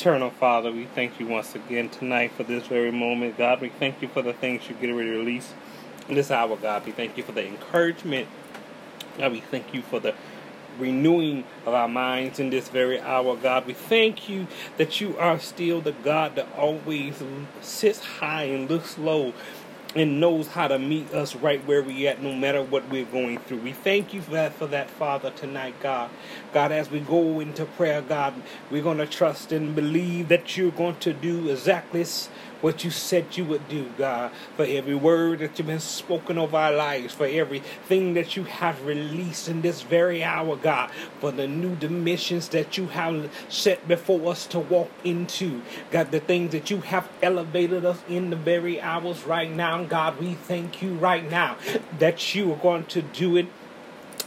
Eternal Father, we thank you once again tonight for this very moment. God, we thank you for the things you get ready to release in this hour, God. We thank you for the encouragement. God, we thank you for the renewing of our minds in this very hour, God. We thank you that you are still the God that always sits high and looks low and knows how to meet us right where we at no matter what we're going through. We thank you for that for that Father tonight, God. God, as we go into prayer, God, we're gonna trust and believe that you're going to do exactly what you said you would do, God, for every word that you've been spoken of our lives, for everything that you have released in this very hour, God, for the new dimensions that you have set before us to walk into, God, the things that you have elevated us in the very hours right now, God, we thank you right now that you are going to do it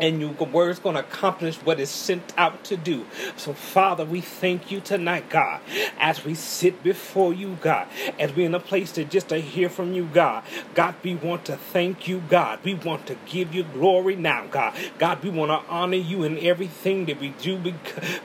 and your word's going to accomplish what it's sent out to do. So, Father, we thank you tonight, God, as we sit before you, God, as we're in a place to just to hear from you, God. God, we want to thank you, God. We want to give you glory now, God. God, we want to honor you in everything that we do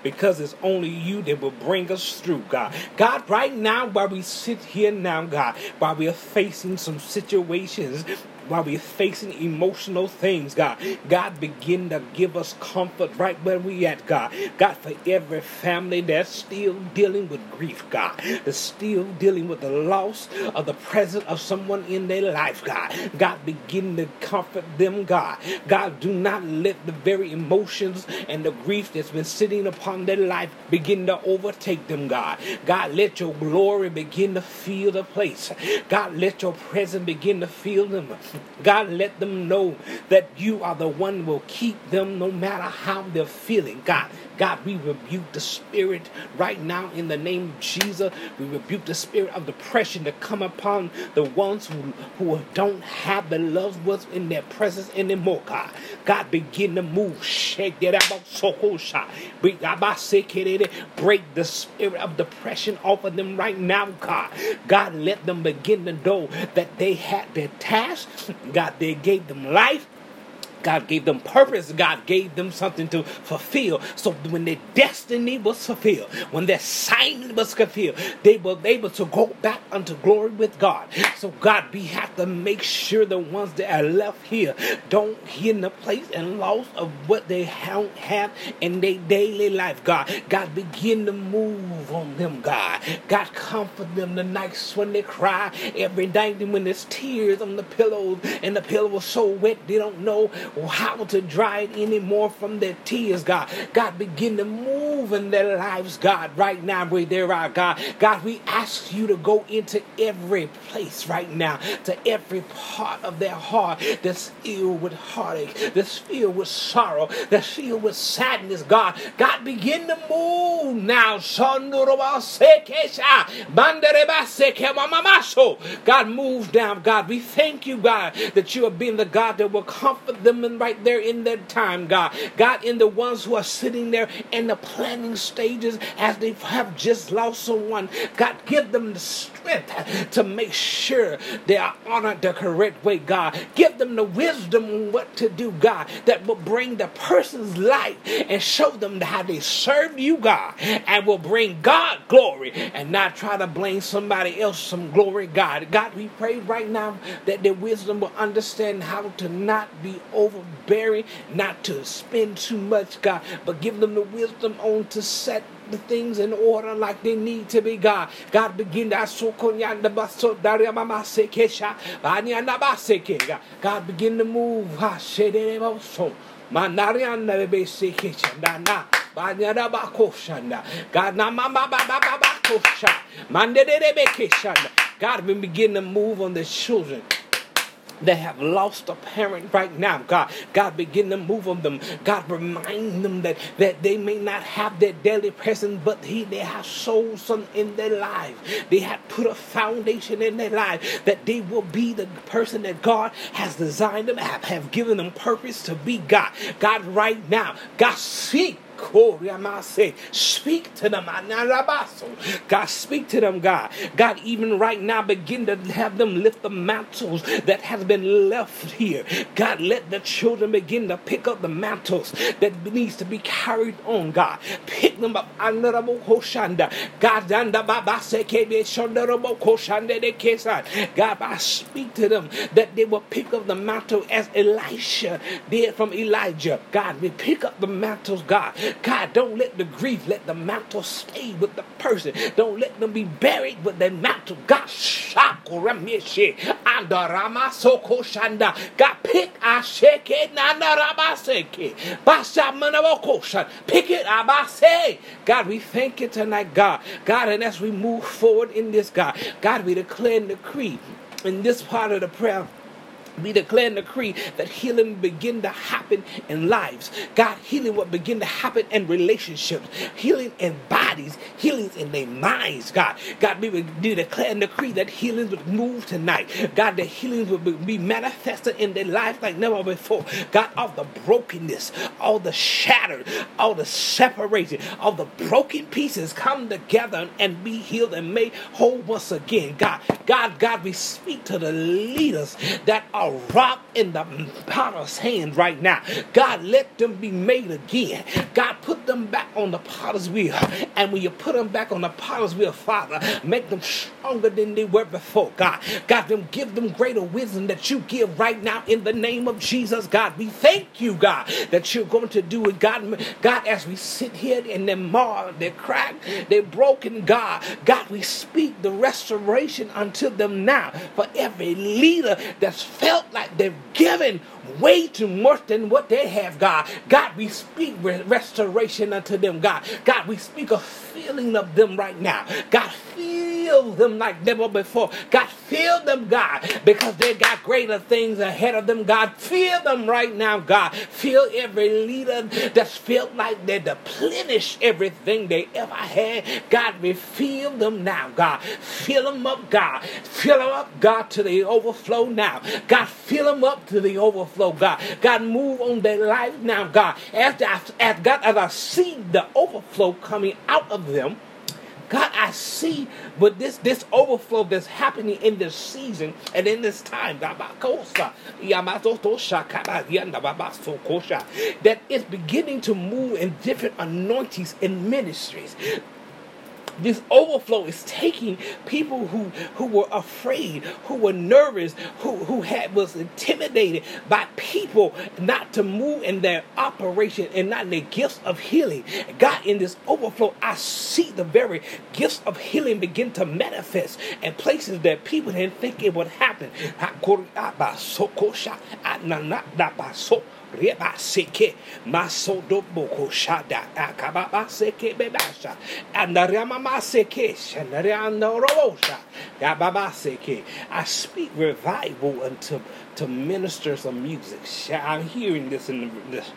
because it's only you that will bring us through, God. God, right now, while we sit here now, God, while we are facing some situations while we're facing emotional things, God. God, begin to give us comfort right where we at, God. God, for every family that's still dealing with grief, God, that's still dealing with the loss of the presence of someone in their life, God. God, begin to comfort them, God. God, do not let the very emotions and the grief that's been sitting upon their life begin to overtake them, God. God, let your glory begin to fill the place. God, let your presence begin to fill them. God, let them know that you are the one who will keep them no matter how they're feeling. God, God, we rebuke the spirit right now in the name of Jesus. We rebuke the spirit of depression to come upon the ones who, who don't have the loved ones in their presence anymore, God. God, begin to move. Shake that out. Break the spirit of depression off of them right now, God. God, let them begin to know that they had their task. God, they gave them life. God gave them purpose. God gave them something to fulfill. So when their destiny was fulfilled, when their assignment was fulfilled, they were able to go back unto glory with God. So God, we have to make sure the ones that are left here don't hit the place and loss of what they have, have in their daily life. God, God, begin to move on them. God, God, comfort them the nights when they cry every night when there's tears on the pillows and the pillow is so wet they don't know how to dry it anymore from their tears, God. God, begin to move in their lives, God, right now where they are, God. God, we ask you to go into every place right now, to every part of their heart that's filled with heartache, that's filled with sorrow, that's filled with sadness, God. God, begin to move now. God, move down, God. We thank you, God, that you have been the God that will comfort them them right there in that time, God. God, in the ones who are sitting there in the planning stages as they have just lost someone, God, give them the strength to make sure they are honored the correct way, God. Give them the wisdom on what to do, God, that will bring the person's life and show them how they serve you, God, and will bring God glory and not try to blame somebody else some glory, God. God, we pray right now that their wisdom will understand how to not be overbearing, not to spend too much, God, but give them the wisdom on to set the things in order like they need to be, God. God, begin to God, begin to move. God we begin to move on the children that have lost a parent right now. God, God, begin to move on them. God, remind them that, that they may not have their daily presence, but he they have sold some in their life. They have put a foundation in their life that they will be the person that God has designed them, have, have given them purpose to be God. God, right now, God, seek Speak to them. God, speak to them, God. God, even right now, begin to have them lift the mantles that has been left here. God, let the children begin to pick up the mantles that needs to be carried on, God. Pick them up. God, God, I speak to them that they will pick up the mantle as Elisha did from Elijah. God, we pick up the mantles, God. God, don't let the grief, let the mantle stay with the person. Don't let them be buried with the mantle. God, shakuramishe andarama soko shanda. God, pick asheke nandarabaseke. Basa manavokoshan. Pick it, abase. God, we thank you tonight, God. God, and as we move forward in this, God, God, we declare and decree in this part of the prayer we declare and decree that healing begin to happen in lives. God, healing will begin to happen in relationships, healing in bodies, healings in their minds. God, God, we declare and decree that healings would move tonight. God, the healings would be manifested in their life like never before. God, all the brokenness, all the shattered, all the separation, all the broken pieces come together and be healed and made whole once again. God, God, God, we speak to the leaders that are rock in the potter's hand right now. God, let them be made again. God, put them back on the potter's wheel. And when you put them back on the potter's wheel, Father, make them stronger than they were before. God, God, them give them greater wisdom that you give right now in the name of Jesus. God, we thank you, God, that you're going to do it. God, God, as we sit here and they're marred, they're cracked, they're broken, God, God, we speak the restoration unto them now for every leader that's felt felt like they've given way too much than what they have, God. God, we speak restoration unto them, God. God, we speak a feeling of them right now. God, feel them like never before. God, fill them, God, because they got greater things ahead of them, God. Fill them right now, God. Fill every leader that's felt like they deplenish everything they ever had. God, we feel them now, God. Fill them up, God. Fill them up, God, to the overflow now. God, fill them up to the overflow, God. God, move on their life now, God. As, I as God, as I see the overflow coming out of them, I see, but this this overflow that's happening in this season and in this time, that is beginning to move in different anointings and ministries this overflow is taking people who who were afraid, who were nervous, who who had was intimidated by people not to move in their operation and not in their gifts of healing. God, in this overflow, I see the very gifts of healing begin to manifest in places that people didn't think it would happen reba seke masodo boko shada akababa seke bebasha andarama maseke shanarianda robosha yababa seke I speak revival unto to ministers of music. I'm hearing this in the, this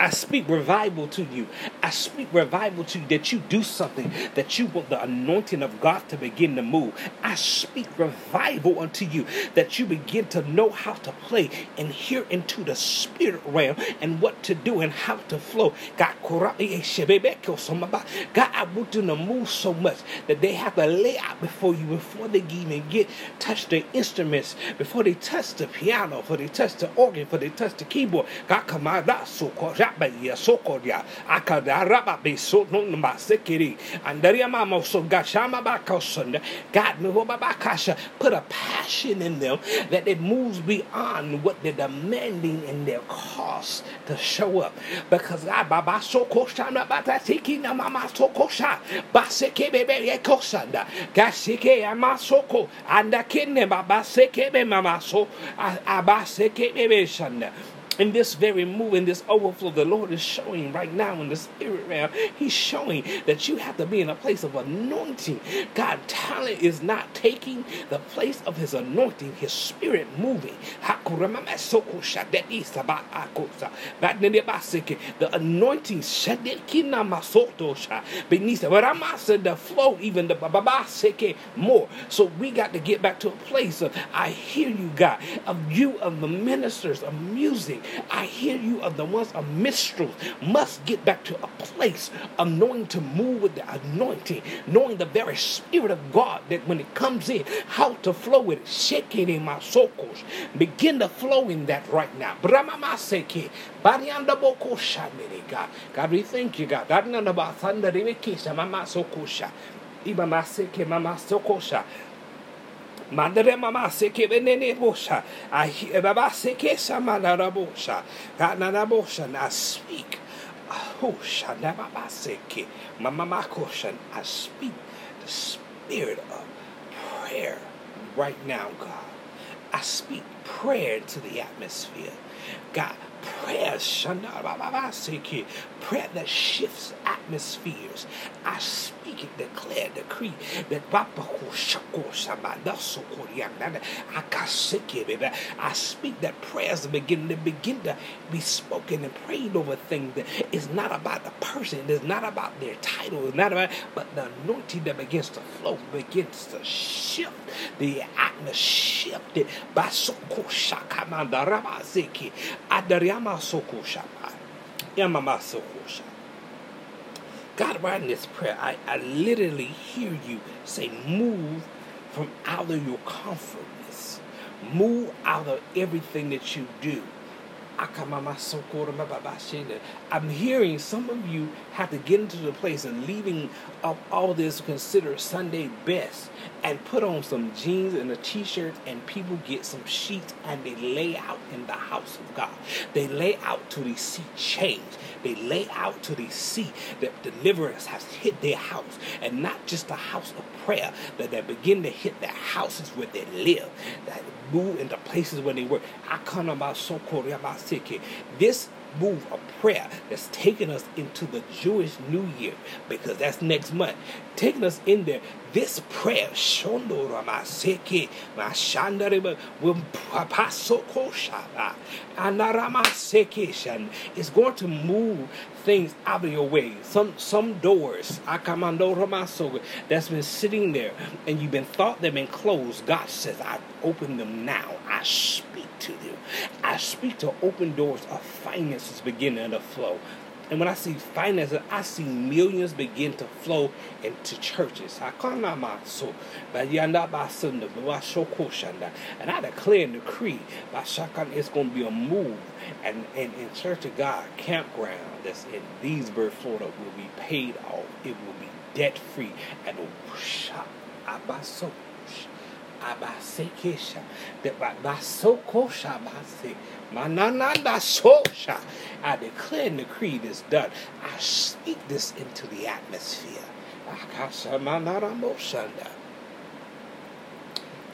I speak revival to you. I speak revival to you that you do something, that you want the anointing of God to begin to move. I speak revival unto you that you begin to know how to play and hear into the spirit realm and what to do and how to flow. God, eh, God I want you to move so much that they have to lay out before you before they even get touch the instruments, before they touch the piano, before they touch the organ, before they touch the keyboard. God, come that's so raba ya sokoria akada raba be so no ma sekiri andaria mama so gashama bakosunda God bakasha put a passion in them that it moves beyond what they're demanding in their cost to show up. Because ah, I baba soko shana bata tiki na mama soko sha. Baseke bebe ye kosanda gashike amasoko anda kinne baba seke mama so abaseke bebe shanda in this very move, in this overflow, the Lord is showing right now in the spirit realm. He's showing that you have to be in a place of anointing. God, talent is not taking the place of His anointing, His spirit moving. The anointing beneath the flow, even the more. So we got to get back to a place of I hear you, God, of you of the ministers of music I hear you of the ones of minstrels must get back to a place of knowing to move with the anointing, knowing the very spirit of God that when it comes in, how to flow with it. Shake it in my circles. Begin to flow in that right now. God. God, we thank you, God. Mama Sokosha. Ibamaseke Mama Sokosha. Mandere mama seke benene bosha. I hear eh, baba seke samanara bosha. Ganana bosha. I speak. Hosha na mama seke. Mama makosha. I speak the spirit of prayer right now, God. I speak prayer to the atmosphere. God, prayer, prayer that shifts atmospheres. I speak it, declare, decree that I speak that prayers begin to begin to be spoken and prayed over things that is not about the person, it is not about their title, it's not about but the anointing that begins to flow, begins to shift the atmosphere. Shifted by Sokosha Kamanda Rabazeki Adariyama Sokosha Yamama Sokosha. God, writing this prayer, I, I literally hear you say, move from out of your comfortness. Move out of everything that you do. I'm hearing some of you have to get into the place and leaving up all this considered Sunday best and put on some jeans and a t-shirt and people get some sheets and they lay out in the house of God. They lay out till they see change. They lay out till they see that deliverance has hit their house and not just the house of prayer, that they begin to hit the houses where they live, that move into places where they work. I come about so This move of prayer that's taking us into the Jewish New Year because that's next month. Taking us in there. This prayer, Shondorama is going to move things out of your way. Some some doors, Akamando Ramasoga, that's been sitting there and you've been thought they've been closed. God says, I open them now. I speak to them. I speak to open doors of finances beginning to flow. And when I see finances, I see millions begin to flow into churches. I call not my soul, but yanda by Sunday, but I show shanda. And I declare and decree by Shakan it's going to be a move. And, and in Church of God campground that's in Leesburg, Florida, will be paid off. It will be debt free. And oh, abaso abasekesha basokosha base manananda sosha I declare and decree this done. I speak this into the atmosphere. Akasha manaramoshanda.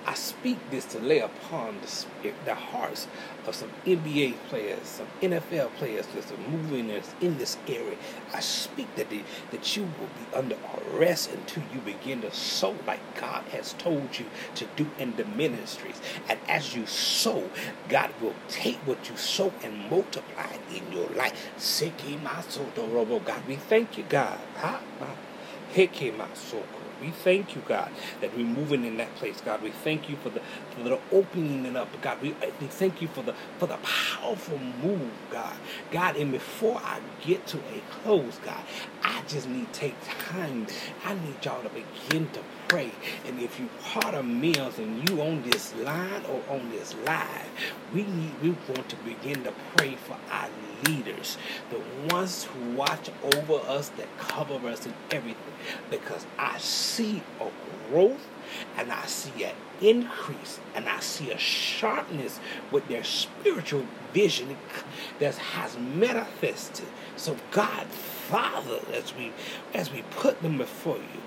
I speak this to lay upon the, the hearts of some NBA players, some NFL players that are moving in this area. I speak that, the, that you will be under arrest until you begin to sow like God has told you to do in the ministries. And as you sow, God will take what you sow and multiply it in your life. God, we thank you, God. We thank you, God, that we're moving in that place, God. We thank you for the for the opening it up, God. We, we thank you for the for the powerful move, God. God, and before I get to a close, God, I just need to take time. I need y'all to begin to pray. And if you part of meals and you on this line or on this live, we need we want to begin to pray for our leaders, the ones who watch over us, that cover us in everything. Because I see a growth and I see an increase and I see a sharpness with their spiritual vision that has manifested. So God, Father, as we as we put them before you,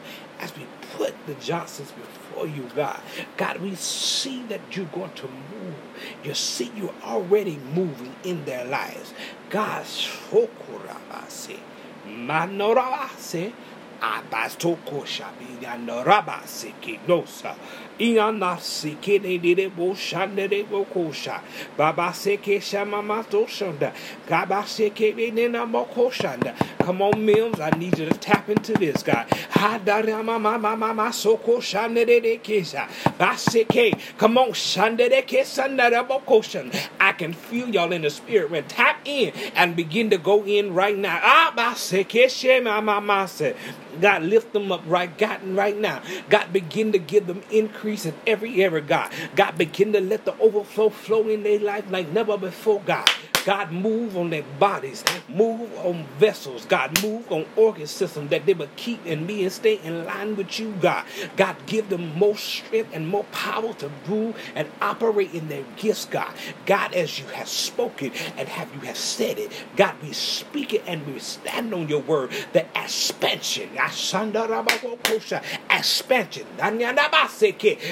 as we put the Johnsons before you, God. God, we see that you're going to move. You see you're already moving in their lives. God, shokurabase, manorabase, Abastokosha biganda rabasiki nosa. Iana siki de de bo shande de bo kosha. Baba seke shamamato shanda. Gaba seke de nena moko shanda. Come on, Mills, I need you to tap into this, God. Ha da da ma ma ma ma ma soko shande de de kesha. Baseke. Come on, shande de kesanda de bo kosha. I can feel y'all in the spirit. When tap in and begin to go in right now. Ah, baseke shema ma ma se. God, lift them up right, God, right now. God, begin to give them increase in every area, God. God, begin to let the overflow flow in their life like never before, God. God, move on their bodies, move on vessels, God, move on organ systems that they would keep and be and stay in line with you, God. God, give them more strength and more power to rule and operate in their gifts, God. God, as you have spoken and have you have said it, God, we speak it and we stand on your word. The expansion, expansion,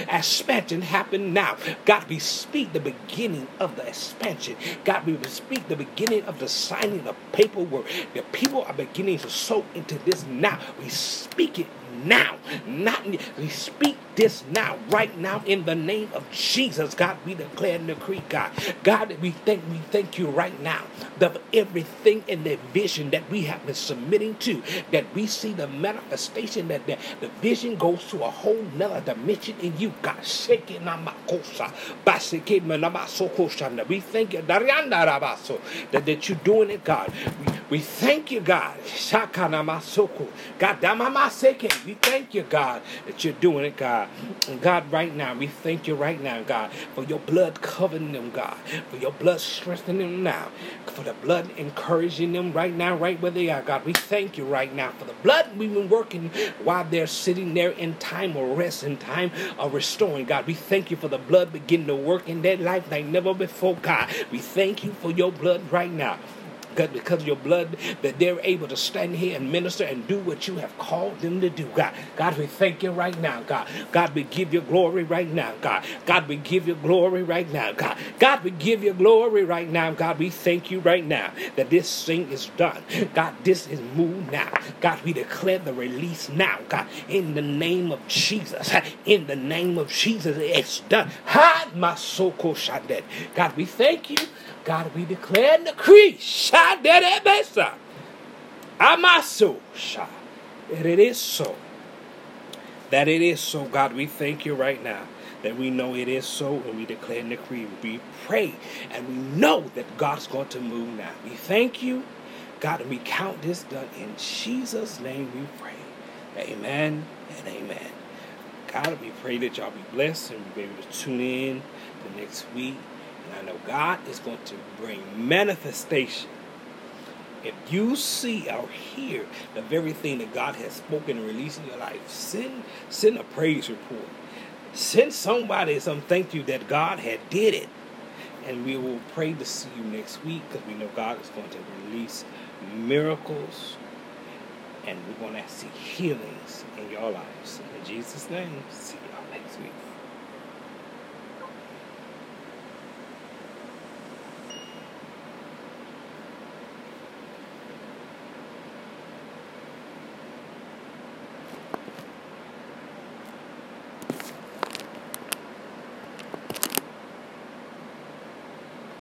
expansion happen now. God, we speak the beginning of the expansion. God, we speak the beginning of the signing of paperwork. The people are beginning to soak into this now. We speak it now. Not we speak this now, right now, in the name of Jesus. God, we declare and decree, God. God, we thank we thank you right now that everything in the vision that we have been submitting to, that we see the manifestation, that the, the vision goes to a whole nother dimension in you, God. We thank you that, that you're doing it, God. We, we thank you, God. God, we thank you, God, that you're doing it, God. And God, right now, we thank you right now, God, for your blood covering them, God, for your blood strengthening them now, for the blood encouraging them right now, right where they are, God. We thank you right now for the blood we've been working while they're sitting there in time of rest, in time of restoring, God. We thank you for the blood beginning to work in their life like never before, God. We thank you for your blood right now. God, because of your blood, that they're able to stand here and minister and do what you have called them to do, God. God, we thank you right now, God. God, we give you glory right now, God. God, we give you glory right now, God. God, we give you glory right now, God. We thank you right now that this thing is done. God, this is moved now. God, we declare the release now, God, in the name of Jesus. In the name of Jesus, it's done. Hide my soul, God, we thank you. God, we declare and decree, Shadebesa, Amasu, Sha, that it is so. That it is so, God. We thank you right now that we know it is so, and we declare and decree. We pray, and we know that God's going to move now. We thank you, God, and we count this done in Jesus' name. We pray. Amen and amen. God, we pray that y'all be blessed and be able to tune in the next week. I know God is going to bring manifestation. If you see or hear the very thing that God has spoken and released in your life, send send a praise report. Send somebody some thank you that God had did it. And we will pray to see you next week because we know God is going to release miracles and we're going to see healings in your lives. In Jesus' name, see week.